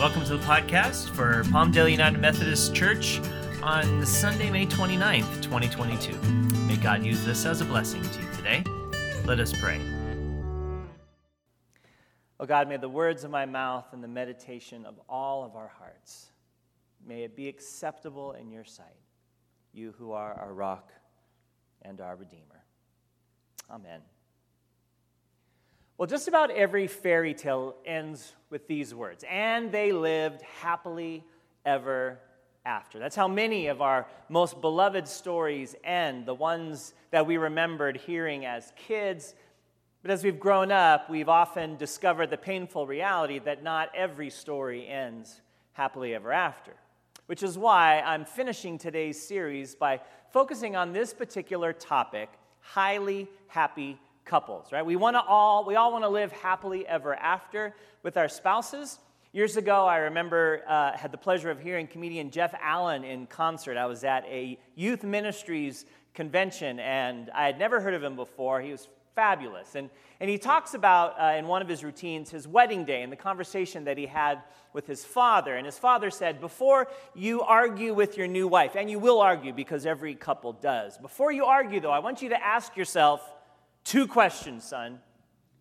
Welcome to the podcast for Palm Palmdale United Methodist Church on Sunday, May 29th, 2022. May God use this as a blessing to you today. Let us pray. Oh God, may the words of my mouth and the meditation of all of our hearts, may it be acceptable in your sight, you who are our rock and our Redeemer. Amen. Well, just about every fairy tale ends with these words and they lived happily ever after. That's how many of our most beloved stories end, the ones that we remembered hearing as kids. But as we've grown up, we've often discovered the painful reality that not every story ends happily ever after. Which is why I'm finishing today's series by focusing on this particular topic highly happy couples, right? We want to all we all want to live happily ever after with our spouses. Years ago, I remember uh, had the pleasure of hearing comedian Jeff Allen in concert. I was at a youth ministries convention, and I had never heard of him before. He was fabulous, and and he talks about uh, in one of his routines his wedding day and the conversation that he had with his father. And his father said, Before you argue with your new wife, and you will argue because every couple does, before you argue, though, I want you to ask yourself Two questions, son.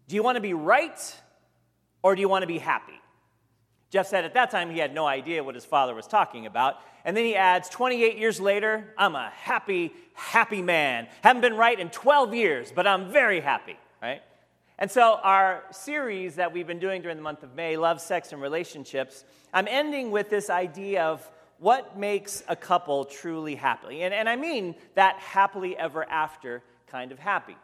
Do you want to be right or do you want to be happy? Jeff said at that time he had no idea what his father was talking about. And then he adds, 28 years later, I'm a happy, happy man. Haven't been right in 12 years, but I'm very happy, right? And so, our series that we've been doing during the month of May, Love, Sex, and Relationships, I'm ending with this idea of what makes a couple truly happy. And, and I mean that happily ever after kind of happy.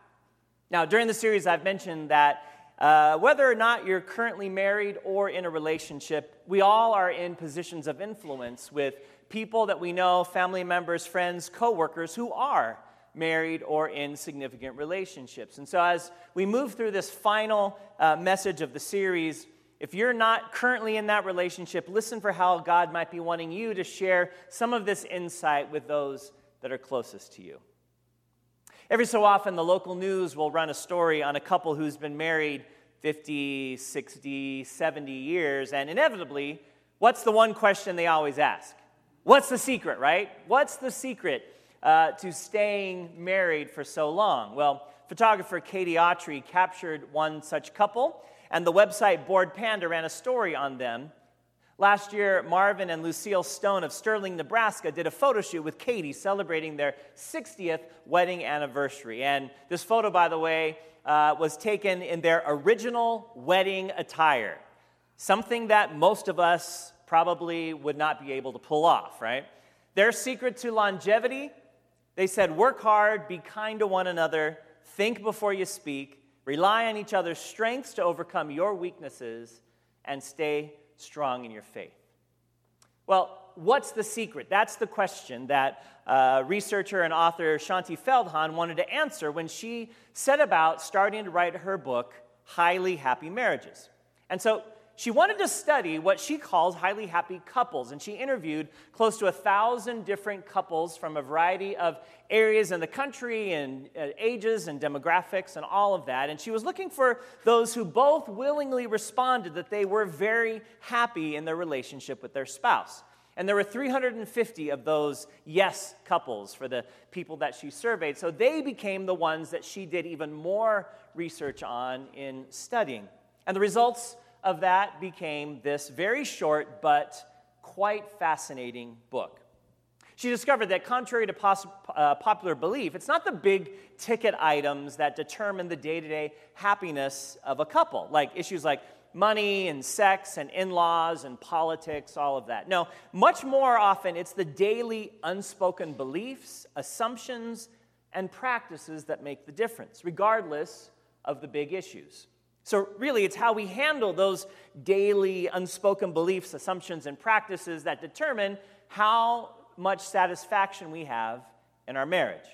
Now, during the series, I've mentioned that uh, whether or not you're currently married or in a relationship, we all are in positions of influence with people that we know, family members, friends, coworkers who are married or in significant relationships. And so, as we move through this final uh, message of the series, if you're not currently in that relationship, listen for how God might be wanting you to share some of this insight with those that are closest to you. Every so often, the local news will run a story on a couple who's been married 50, 60, 70 years, and inevitably, what's the one question they always ask? What's the secret, right? What's the secret uh, to staying married for so long? Well, photographer Katie Autry captured one such couple, and the website Bored Panda ran a story on them Last year, Marvin and Lucille Stone of Sterling, Nebraska did a photo shoot with Katie celebrating their 60th wedding anniversary. And this photo, by the way, uh, was taken in their original wedding attire, something that most of us probably would not be able to pull off, right? Their secret to longevity they said, work hard, be kind to one another, think before you speak, rely on each other's strengths to overcome your weaknesses, and stay strong in your faith. Well, what's the secret? That's the question that uh, researcher and author Shaunti Feldhahn wanted to answer when she set about starting to write her book, Highly Happy Marriages. And so she wanted to study what she calls highly happy couples, and she interviewed close to a thousand different couples from a variety of areas in the country and uh, ages and demographics and all of that. And she was looking for those who both willingly responded that they were very happy in their relationship with their spouse. And there were 350 of those yes couples for the people that she surveyed. So they became the ones that she did even more research on in studying. And the results of that became this very short but quite fascinating book. She discovered that, contrary to pos- uh, popular belief, it's not the big ticket items that determine the day to day happiness of a couple, like issues like money and sex and in laws and politics, all of that. No, much more often, it's the daily unspoken beliefs, assumptions, and practices that make the difference, regardless of the big issues. So, really, it's how we handle those daily unspoken beliefs, assumptions, and practices that determine how much satisfaction we have in our marriage.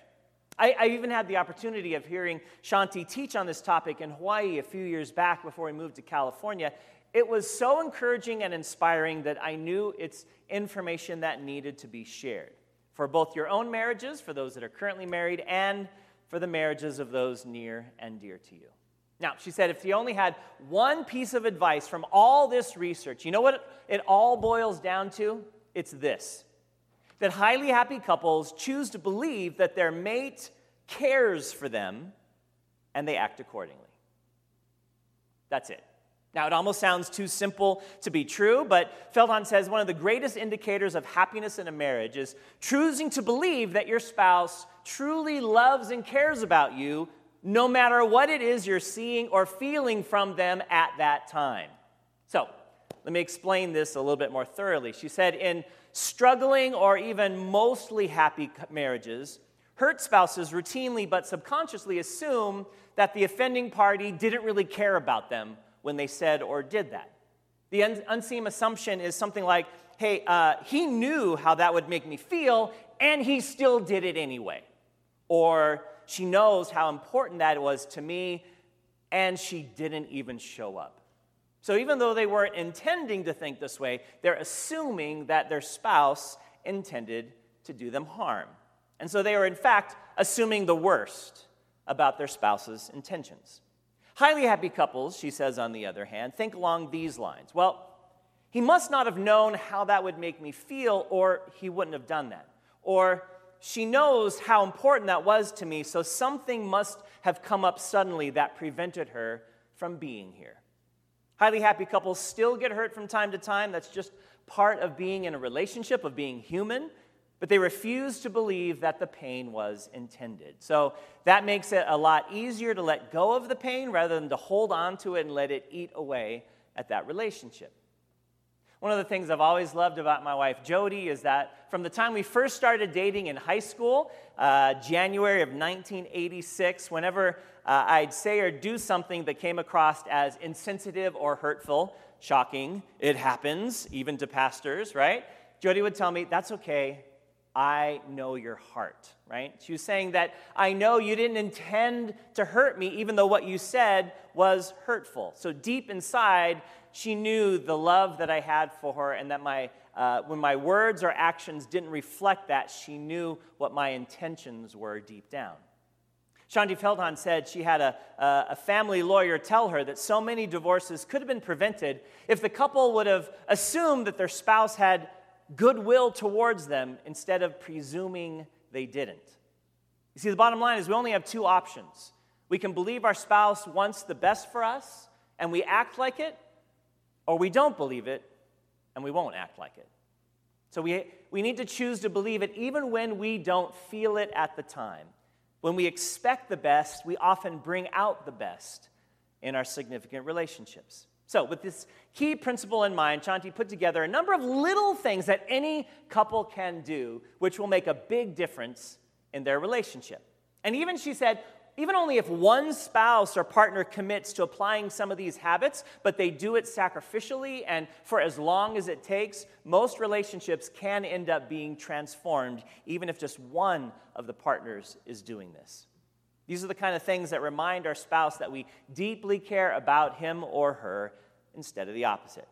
I, I, even had the opportunity of hearing Shaunti teach on this topic in Hawaii a few years back before we moved to California. It was so encouraging and inspiring that I knew it's information that needed to be shared for both your own marriages, for those that are currently married, and for the marriages of those near and dear to you. Now, she said if she only had one piece of advice from all this research, you know what it all boils down to? It's this that highly happy couples choose to believe that their mate cares for them and they act accordingly. That's it. Now, it almost sounds too simple to be true, but Feldhahn says one of the greatest indicators of happiness in a marriage is choosing to believe that your spouse truly loves and cares about you, no matter what it is you're seeing or feeling from them at that time. So, let me explain this a little bit more thoroughly. She said, in struggling or even mostly happy marriages, hurt spouses routinely but subconsciously assume that the offending party didn't really care about them when they said or did that. The unseen assumption is something like, hey, uh, he knew how that would make me feel, and he still did it anyway. Or she knows how important that was to me, and she didn't even show up. So even though they weren't intending to think this way, they're assuming that their spouse intended to do them harm. And so they are, in fact, assuming the worst about their spouse's intentions. Highly happy couples, she says, on the other hand, think along these lines. Well, he must not have known how that would make me feel, or he wouldn't have done that. Or she knows how important that was to me, so something must have come up suddenly that prevented her from being here. Highly happy couples still get hurt from time to time. That's just part of being in a relationship, of being human but they refuse to believe that the pain was intended. So that makes it a lot easier to let go of the pain rather than to hold on to it and let it eat away at that relationship. One of the things I've always loved about my wife Jody is that from the time we first started dating in high school, uh, January of 1986, whenever uh, I'd say or do something that came across as insensitive or hurtful, shocking, it happens, even to pastors, right? Jody would tell me, That's okay, I know your heart, right? She was saying that I know you didn't intend to hurt me, even though what you said was hurtful. So deep inside, she knew the love that I had for her, and that my, uh, when my words or actions didn't reflect that, she knew what my intentions were deep down. Shaunti Feldhahn said she had a, a family lawyer tell her that so many divorces could have been prevented if the couple would have assumed that their spouse had goodwill towards them instead of presuming they didn't. You see, the bottom line is we only have two options. We can believe our spouse wants the best for us and we act like it, or we don't believe it and we won't act like it. So we, we need to choose to believe it even when we don't feel it at the time. When we expect the best, we often bring out the best in our significant relationships. So, with this key principle in mind, Shaunti put together a number of little things that any couple can do, which will make a big difference in their relationship. And even she said, even only if one spouse or partner commits to applying some of these habits, but they do it sacrificially and for as long as it takes, most relationships can end up being transformed, even if just one of the partners is doing this. These are the kind of things that remind our spouse that we deeply care about him or her instead of the opposite.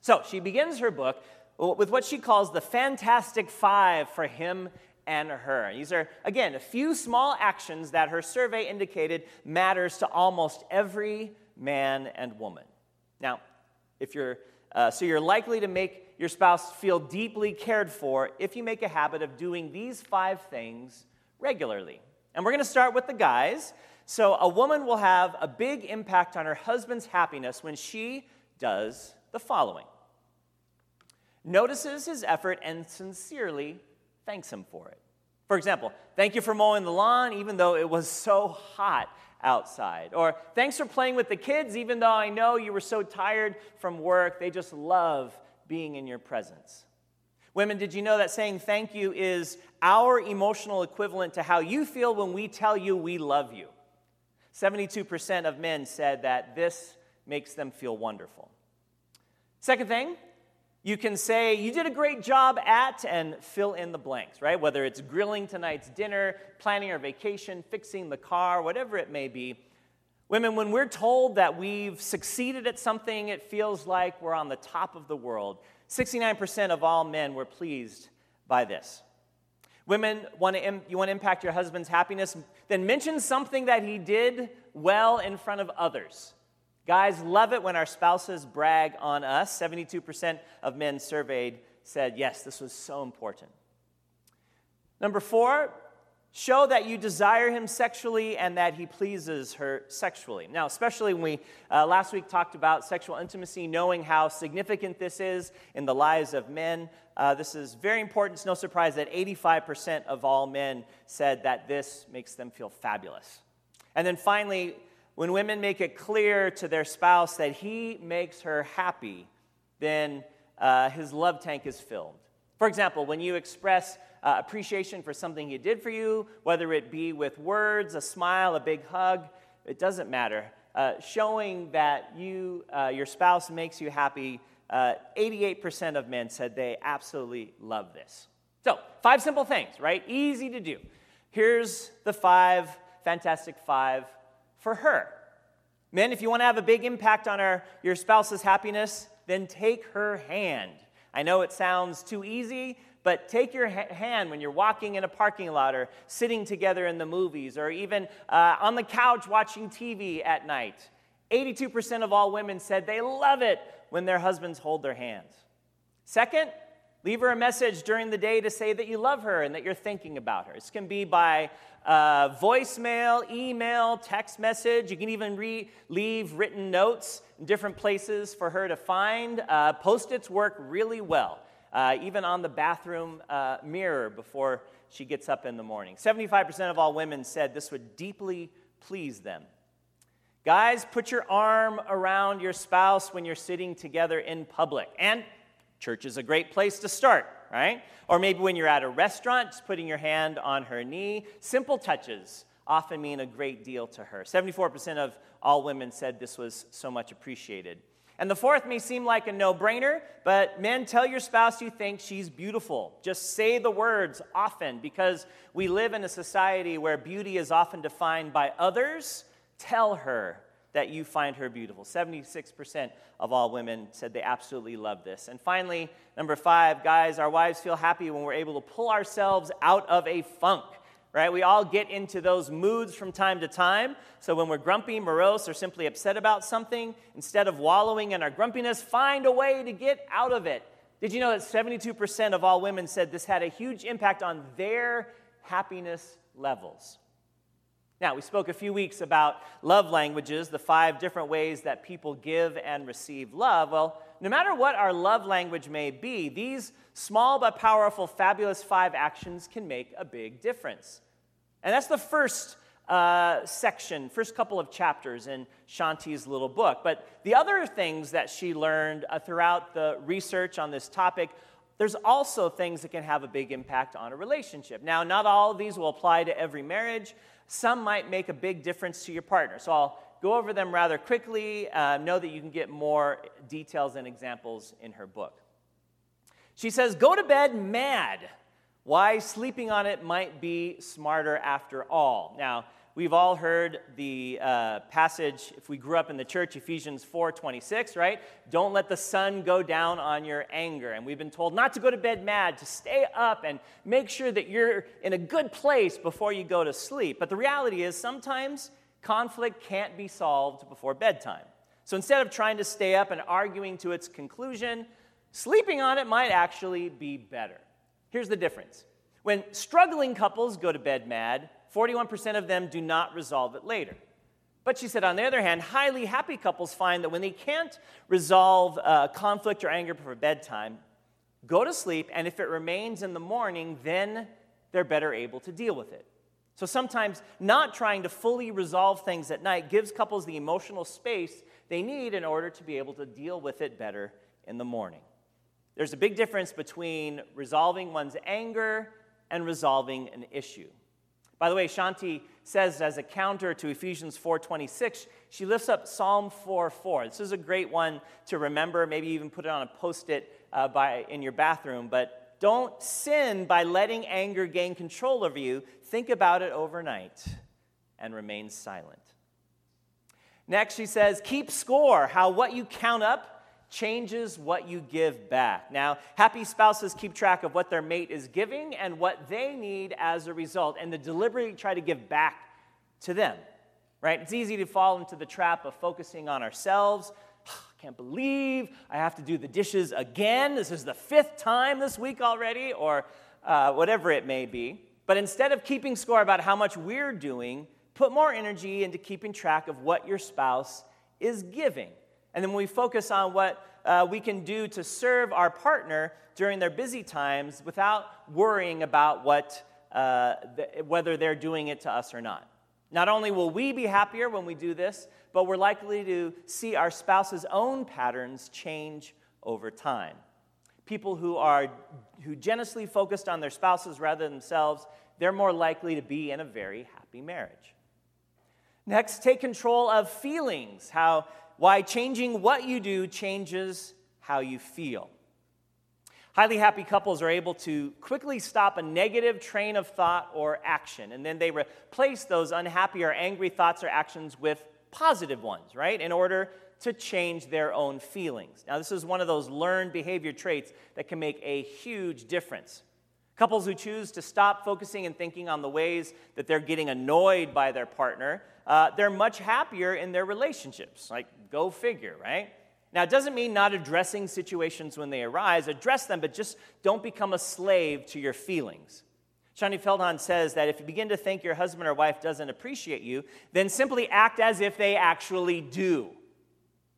So she begins her book with what she calls the Fantastic Five for him and her. These are, again, a few small actions that her survey indicated matters to almost every man and woman. Now, if you're uh, so you're likely to make your spouse feel deeply cared for if you make a habit of doing these five things regularly. And we're going to start with the guys. So, a woman will have a big impact on her husband's happiness when she does the following notices his effort and sincerely thanks him for it. For example, thank you for mowing the lawn even though it was so hot outside. Or thanks for playing with the kids even though I know you were so tired from work. They just love being in your presence. Women, did you know that saying thank you is our emotional equivalent to how you feel when we tell you we love you? 72% of men said that this makes them feel wonderful. Second thing, you can say, You did a great job at, and fill in the blanks, right? Whether it's grilling tonight's dinner, planning our vacation, fixing the car, whatever it may be. Women, when we're told that we've succeeded at something, it feels like we're on the top of the world. 69% of all men were pleased by this. Women, want to, you want to impact your husband's happiness? Then mention something that he did well in front of others. Guys love it when our spouses brag on us. 72% of men surveyed said, yes, this was so important. Number four, show that you desire him sexually and that he pleases her sexually. Now, especially when we uh, last week talked about sexual intimacy, knowing how significant this is in the lives of men, uh, this is very important. It's no surprise that 85% of all men said that this makes them feel fabulous. And then finally, when women make it clear to their spouse that he makes her happy, then uh, his love tank is filled. For example, when you express uh, appreciation for something he did for you, whether it be with words, a smile, a big hug, it doesn't matter. Uh, showing that you, uh, your spouse makes you happy, 88% uh, of men said they absolutely love this. So, five simple things, right? Easy to do. Here's the five, fantastic five for her. Men, if you want to have a big impact on our, your spouse's happiness, then take her hand. I know it sounds too easy, but take your ha- hand when you're walking in a parking lot or sitting together in the movies or even uh, on the couch watching TV at night. 82% of all women said they love it when their husbands hold their hands. Second, leave her a message during the day to say that you love her and that you're thinking about her. This can be by uh, voicemail, email, text message. You can even re- leave written notes in different places for her to find. Uh, Post its work really well uh, even on the bathroom uh, mirror before she gets up in the morning. 75% of all women said this would deeply please them. Guys, put your arm around your spouse when you're sitting together in public. And church is a great place to start, right? Or maybe when you're at a restaurant, just putting your hand on her knee. Simple touches often mean a great deal to her. 74% of all women said this was so much appreciated. And the fourth may seem like a no brainer, but men, tell your spouse you think she's beautiful. Just say the words often because we live in a society where beauty is often defined by others. Tell her that you find her beautiful. 76% of all women said they absolutely love this. And finally, number five, guys, our wives feel happy when we're able to pull ourselves out of a funk right? We all get into those moods from time to time. So when we're grumpy, morose, or simply upset about something, instead of wallowing in our grumpiness, find a way to get out of it. Did you know that 72% of all women said this had a huge impact on their happiness levels? Now, we spoke a few weeks about love languages, the five different ways that people give and receive love. Well, no matter what our love language may be, these small but powerful, fabulous five actions can make a big difference. And that's the first uh, section, first couple of chapters in Shaunti's little book. But the other things that she learned uh, throughout the research on this topic, there's also things that can have a big impact on a relationship. Now, not all of these will apply to every marriage. Some might make a big difference to your partner. So I'll go over them rather quickly. Uh, know that you can get more details and examples in her book. She says, Go to bed mad. Why sleeping on it might be smarter after all. Now, we've all heard the uh, passage, if we grew up in the church, Ephesians 4 26, right? Don't let the sun go down on your anger. And we've been told not to go to bed mad, to stay up and make sure that you're in a good place before you go to sleep. But the reality is, sometimes conflict can't be solved before bedtime. So instead of trying to stay up and arguing to its conclusion, sleeping on it might actually be better. Here's the difference when struggling couples go to bed mad, 41% of them do not resolve it later. But she said, on the other hand, highly happy couples find that when they can't resolve uh, conflict or anger before bedtime, go to sleep, and if it remains in the morning, then they're better able to deal with it. So sometimes not trying to fully resolve things at night gives couples the emotional space they need in order to be able to deal with it better in the morning. There's a big difference between resolving one's anger and resolving an issue. By the way, Shaunti says as a counter to Ephesians 4:26, she lifts up Psalm 4:4. This is a great one to remember, maybe even put it on a post-it uh, by, in your bathroom, but don't sin by letting anger gain control over you. Think about it overnight and remain silent. Next, she says, keep score, how what you count up changes what you give back. Now, happy spouses keep track of what their mate is giving and what they need as a result, and they deliberately try to give back to them. right? It's easy to fall into the trap of focusing on ourselves. I can't believe I have to do the dishes again. This is the fifth time this week already, or uh, whatever it may be. But instead of keeping score about how much we're doing, put more energy into keeping track of what your spouse is giving. And then when we focus on what uh, we can do to serve our partner during their busy times without worrying about what, uh, the, whether they're doing it to us or not. Not only will we be happier when we do this, but we're likely to see our spouse's own patterns change over time. People who are who generously focused on their spouses rather than themselves, they're more likely to be in a very happy marriage. Next, take control of feelings. How why changing what you do changes how you feel. Highly happy couples are able to quickly stop a negative train of thought or action, and then they replace those unhappy or angry thoughts or actions with positive ones, right? In order to change their own feelings. Now, this is one of those learned behavior traits that can make a huge difference. Couples who choose to stop focusing and thinking on the ways that they're getting annoyed by their partner, uh, they're much happier in their relationships. Like, go figure, right? Now, it doesn't mean not addressing situations when they arise. Address them, but just don't become a slave to your feelings. Shaunti Feldhahn says that if you begin to think your husband or wife doesn't appreciate you, then simply act as if they actually do.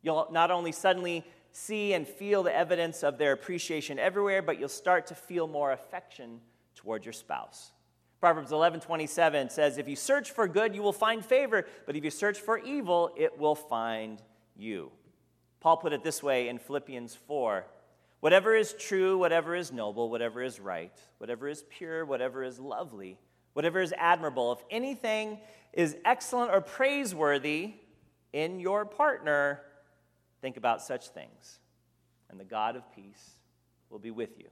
You'll not only suddenly see and feel the evidence of their appreciation everywhere, but you'll start to feel more affection toward your spouse. Proverbs 11:27 says, "If you search for good, you will find favor, but if you search for evil, it will find you." Paul put it this way in Philippians 4 Whatever is true, whatever is noble, whatever is right, whatever is pure, whatever is lovely, whatever is admirable, if anything is excellent or praiseworthy in your partner, think about such things, and the God of peace will be with you.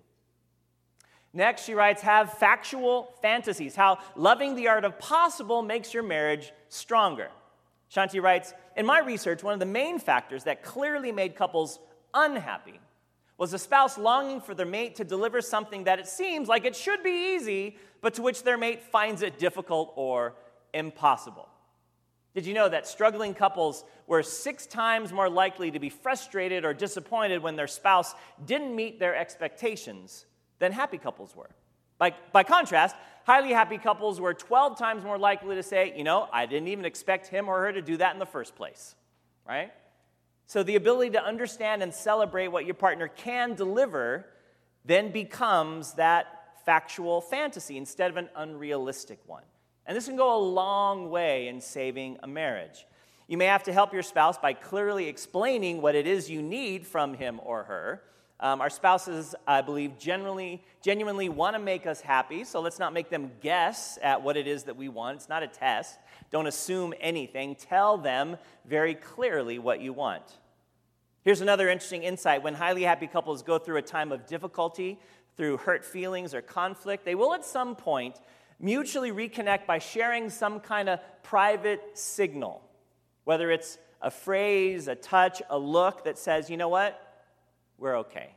Next, she writes, have factual fantasies, how loving the art of possible makes your marriage stronger. Shaunti writes, in my research, one of the main factors that clearly made couples unhappy was a spouse longing for their mate to deliver something that it seems like it should be easy, but to which their mate finds it difficult or impossible. Did you know that struggling couples were six times more likely to be frustrated or disappointed when their spouse didn't meet their expectations than happy couples were? By, by contrast, highly happy couples were 12 times more likely to say, you know, I didn't even expect him or her to do that in the first place, right? So the ability to understand and celebrate what your partner can deliver then becomes that factual fantasy instead of an unrealistic one. And this can go a long way in saving a marriage. You may have to help your spouse by clearly explaining what it is you need from him or her. Um, our spouses, I believe, generally, genuinely want to make us happy, so let's not make them guess at what it is that we want. It's not a test. Don't assume anything. Tell them very clearly what you want. Here's another interesting insight. When highly happy couples go through a time of difficulty, through hurt feelings or conflict, they will at some point mutually reconnect by sharing some kind of private signal, whether it's a phrase, a touch, a look that says, you know what? we're okay.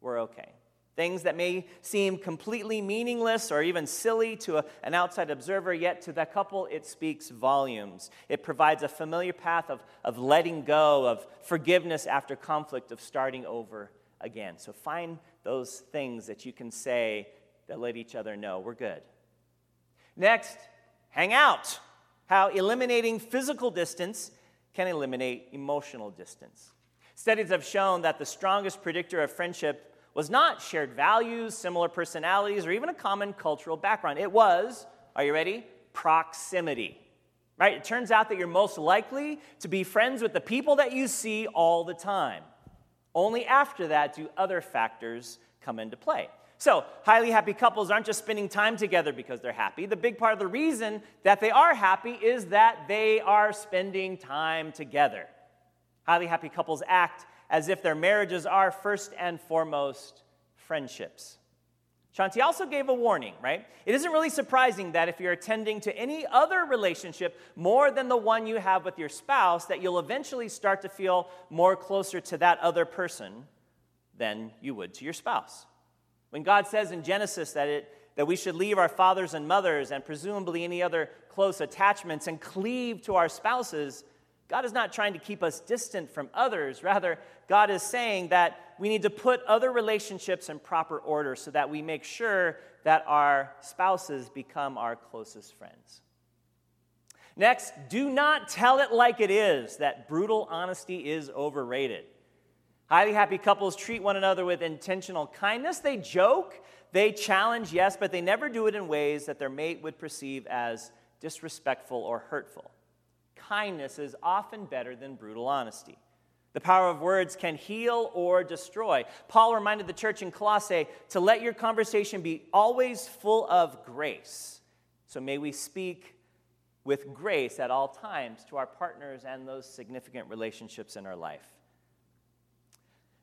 We're okay. Things that may seem completely meaningless or even silly to a, an outside observer, yet to that couple, it speaks volumes. It provides a familiar path of, of letting go, of forgiveness after conflict, of starting over again. So find those things that you can say that let each other know we're good. Next, hang out. How eliminating physical distance can eliminate emotional distance. Studies have shown that the strongest predictor of friendship was not shared values, similar personalities, or even a common cultural background. It was, are you ready? Proximity. Right? It turns out that you're most likely to be friends with the people that you see all the time. Only after that do other factors come into play. So, highly happy couples aren't just spending time together because they're happy. The big part of the reason that they are happy is that they are spending time together. Highly happy couples act as if their marriages are first and foremost friendships. Shaunti also gave a warning, right? It isn't really surprising that if you're attending to any other relationship more than the one you have with your spouse, that you'll eventually start to feel more closer to that other person than you would to your spouse. When God says in Genesis that it that we should leave our fathers and mothers and presumably any other close attachments and cleave to our spouses, God is not trying to keep us distant from others. Rather, God is saying that we need to put other relationships in proper order so that we make sure that our spouses become our closest friends. Next, do not tell it like it is that brutal honesty is overrated. Highly happy couples treat one another with intentional kindness. They joke, they challenge, yes, but they never do it in ways that their mate would perceive as disrespectful or hurtful. Kindness is often better than brutal honesty. The power of words can heal or destroy. Paul reminded the church in Colossae to let your conversation be always full of grace. So may we speak with grace at all times to our partners and those significant relationships in our life.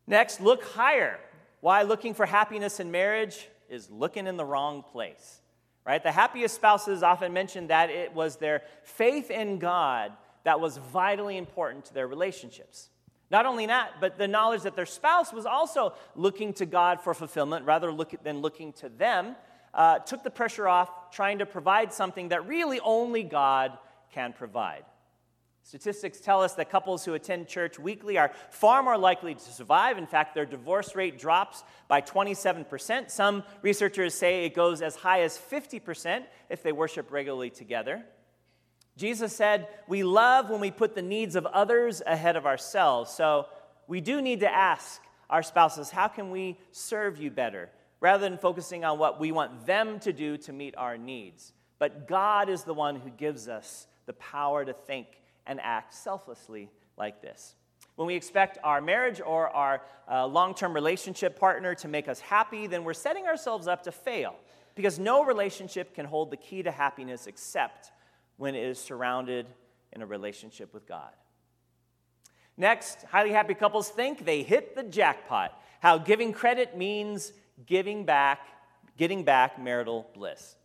Next, look higher. Why looking for happiness in marriage is looking in the wrong place. Right? The happiest spouses often mention that it was their faith in God that was vitally important to their relationships. Not only that, but the knowledge that their spouse was also looking to God for fulfillment rather than looking to them uh, took the pressure off trying to provide something that really only God can provide. Statistics tell us that couples who attend church weekly are far more likely to survive. In fact, their divorce rate drops by 27%. Some researchers say it goes as high as 50% if they worship regularly together. Jesus said, We love when we put the needs of others ahead of ourselves. So we do need to ask our spouses, How can we serve you better? rather than focusing on what we want them to do to meet our needs. But God is the one who gives us the power to think and act selflessly like this. When we expect our marriage or our uh, long term relationship partner to make us happy, then we're setting ourselves up to fail because no relationship can hold the key to happiness except when it is surrounded in a relationship with God. Next, highly happy couples think they hit the jackpot. How giving credit means giving back, getting back marital bliss.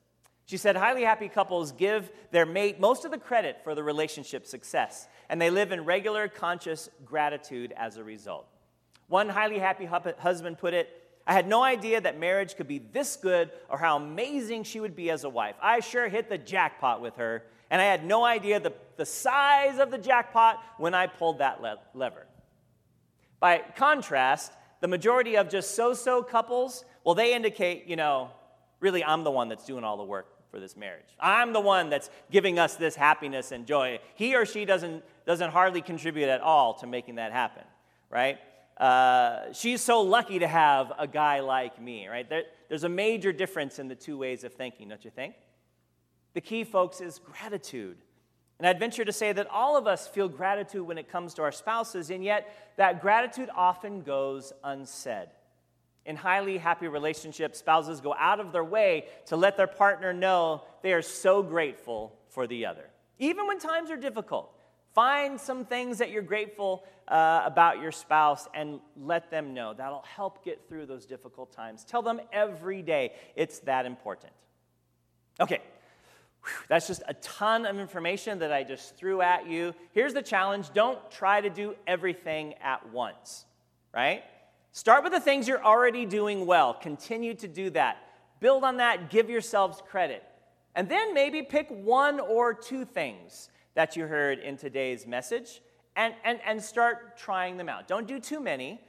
She said, highly happy couples give their mate most of the credit for the relationship success, and they live in regular, conscious gratitude as a result. One highly happy husband put it, I had no idea that marriage could be this good or how amazing she would be as a wife. I sure hit the jackpot with her, and I had no idea the, the size of the jackpot when I pulled that le- lever. By contrast, the majority of just so so couples, well, they indicate, you know, really, I'm the one that's doing all the work for this marriage. I'm the one that's giving us this happiness and joy. He or she doesn't, doesn't hardly contribute at all to making that happen, right? Uh, she's so lucky to have a guy like me, right? There, there's a major difference in the two ways of thinking, don't you think? The key, folks, is gratitude. And I'd venture to say that all of us feel gratitude when it comes to our spouses, and yet that gratitude often goes unsaid. In highly happy relationships, spouses go out of their way to let their partner know they are so grateful for the other. Even when times are difficult, find some things that you're grateful uh, about your spouse and let them know. That'll help get through those difficult times. Tell them every day it's that important. Okay, that's just a ton of information that I just threw at you. Here's the challenge don't try to do everything at once, right? Start with the things you're already doing well. Continue to do that. Build on that. Give yourselves credit. And then maybe pick one or two things that you heard in today's message and, and, and start trying them out. Don't do too many.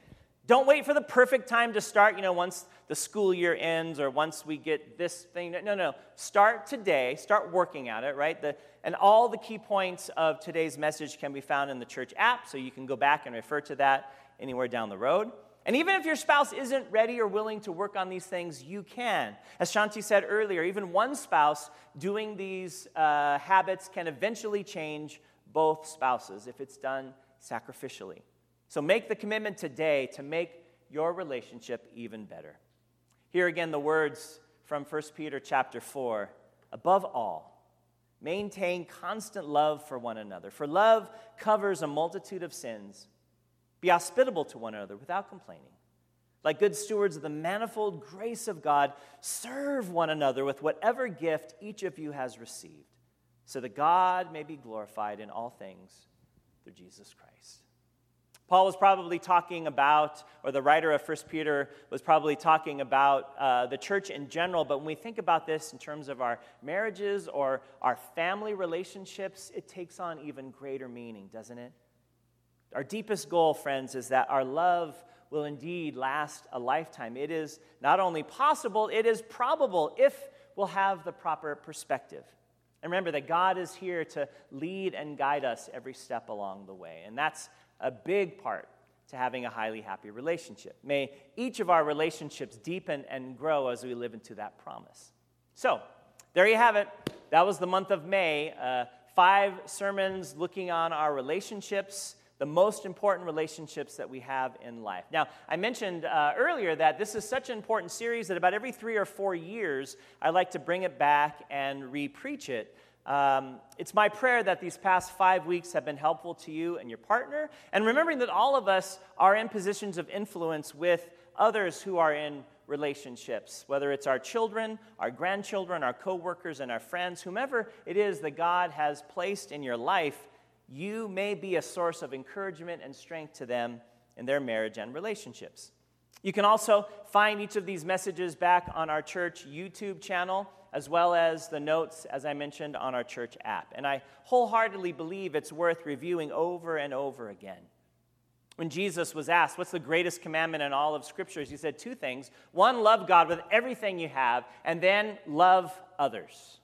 Don't wait for the perfect time to start, you know, once the school year ends or once we get this thing. No, no. Start today. Start working at it, right? The, and all the key points of today's message can be found in the church app, so you can go back and refer to that anywhere down the road. And even if your spouse isn't ready or willing to work on these things, you can. As Shaunti said earlier, even one spouse doing these uh, habits can eventually change both spouses if it's done sacrificially. So make the commitment today to make your relationship even better. Here again the words from 1 Peter chapter 4. Above all, maintain constant love for one another, for love covers a multitude of sins. Be hospitable to one another without complaining. Like good stewards of the manifold grace of God, serve one another with whatever gift each of you has received, so that God may be glorified in all things through Jesus Christ. Paul was probably talking about, or the writer of 1 Peter was probably talking about uh, the church in general, but when we think about this in terms of our marriages or our family relationships, it takes on even greater meaning, doesn't it? Our deepest goal, friends, is that our love will indeed last a lifetime. It is not only possible, it is probable if we'll have the proper perspective. And remember that God is here to lead and guide us every step along the way. And that's a big part to having a highly happy relationship. May each of our relationships deepen and grow as we live into that promise. So, there you have it. That was the month of May. Uh, five sermons looking on our relationships, the most important relationships that we have in life. Now, I mentioned uh, earlier that this is such an important series that about every three or four years, I like to bring it back and re preach it. Um, it's my prayer that these past five weeks have been helpful to you and your partner, and remembering that all of us are in positions of influence with others who are in relationships, whether it's our children, our grandchildren, our coworkers, and our friends, whomever it is that God has placed in your life, you may be a source of encouragement and strength to them in their marriage and relationships. You can also find each of these messages back on our church YouTube channel as well as the notes, as I mentioned, on our church app. And I wholeheartedly believe it's worth reviewing over and over again. When Jesus was asked, What's the greatest commandment in all of Scriptures? He said two things. One, love God with everything you have, and then love others.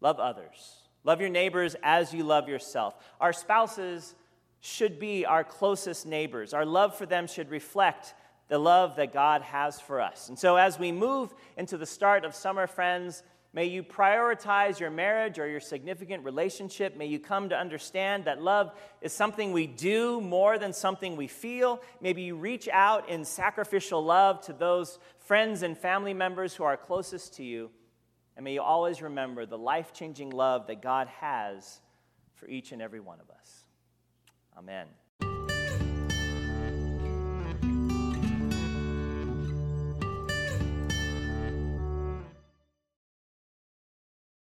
Love others. Love your neighbors as you love yourself. Our spouses should be our closest neighbors. Our love for them should reflect the love that God has for us. And so, as we move into the start of summer, friends, may you prioritize your marriage or your significant relationship. May you come to understand that love is something we do more than something we feel. Maybe you reach out in sacrificial love to those friends and family members who are closest to you. And may you always remember the life changing love that God has for each and every one of us. Amen.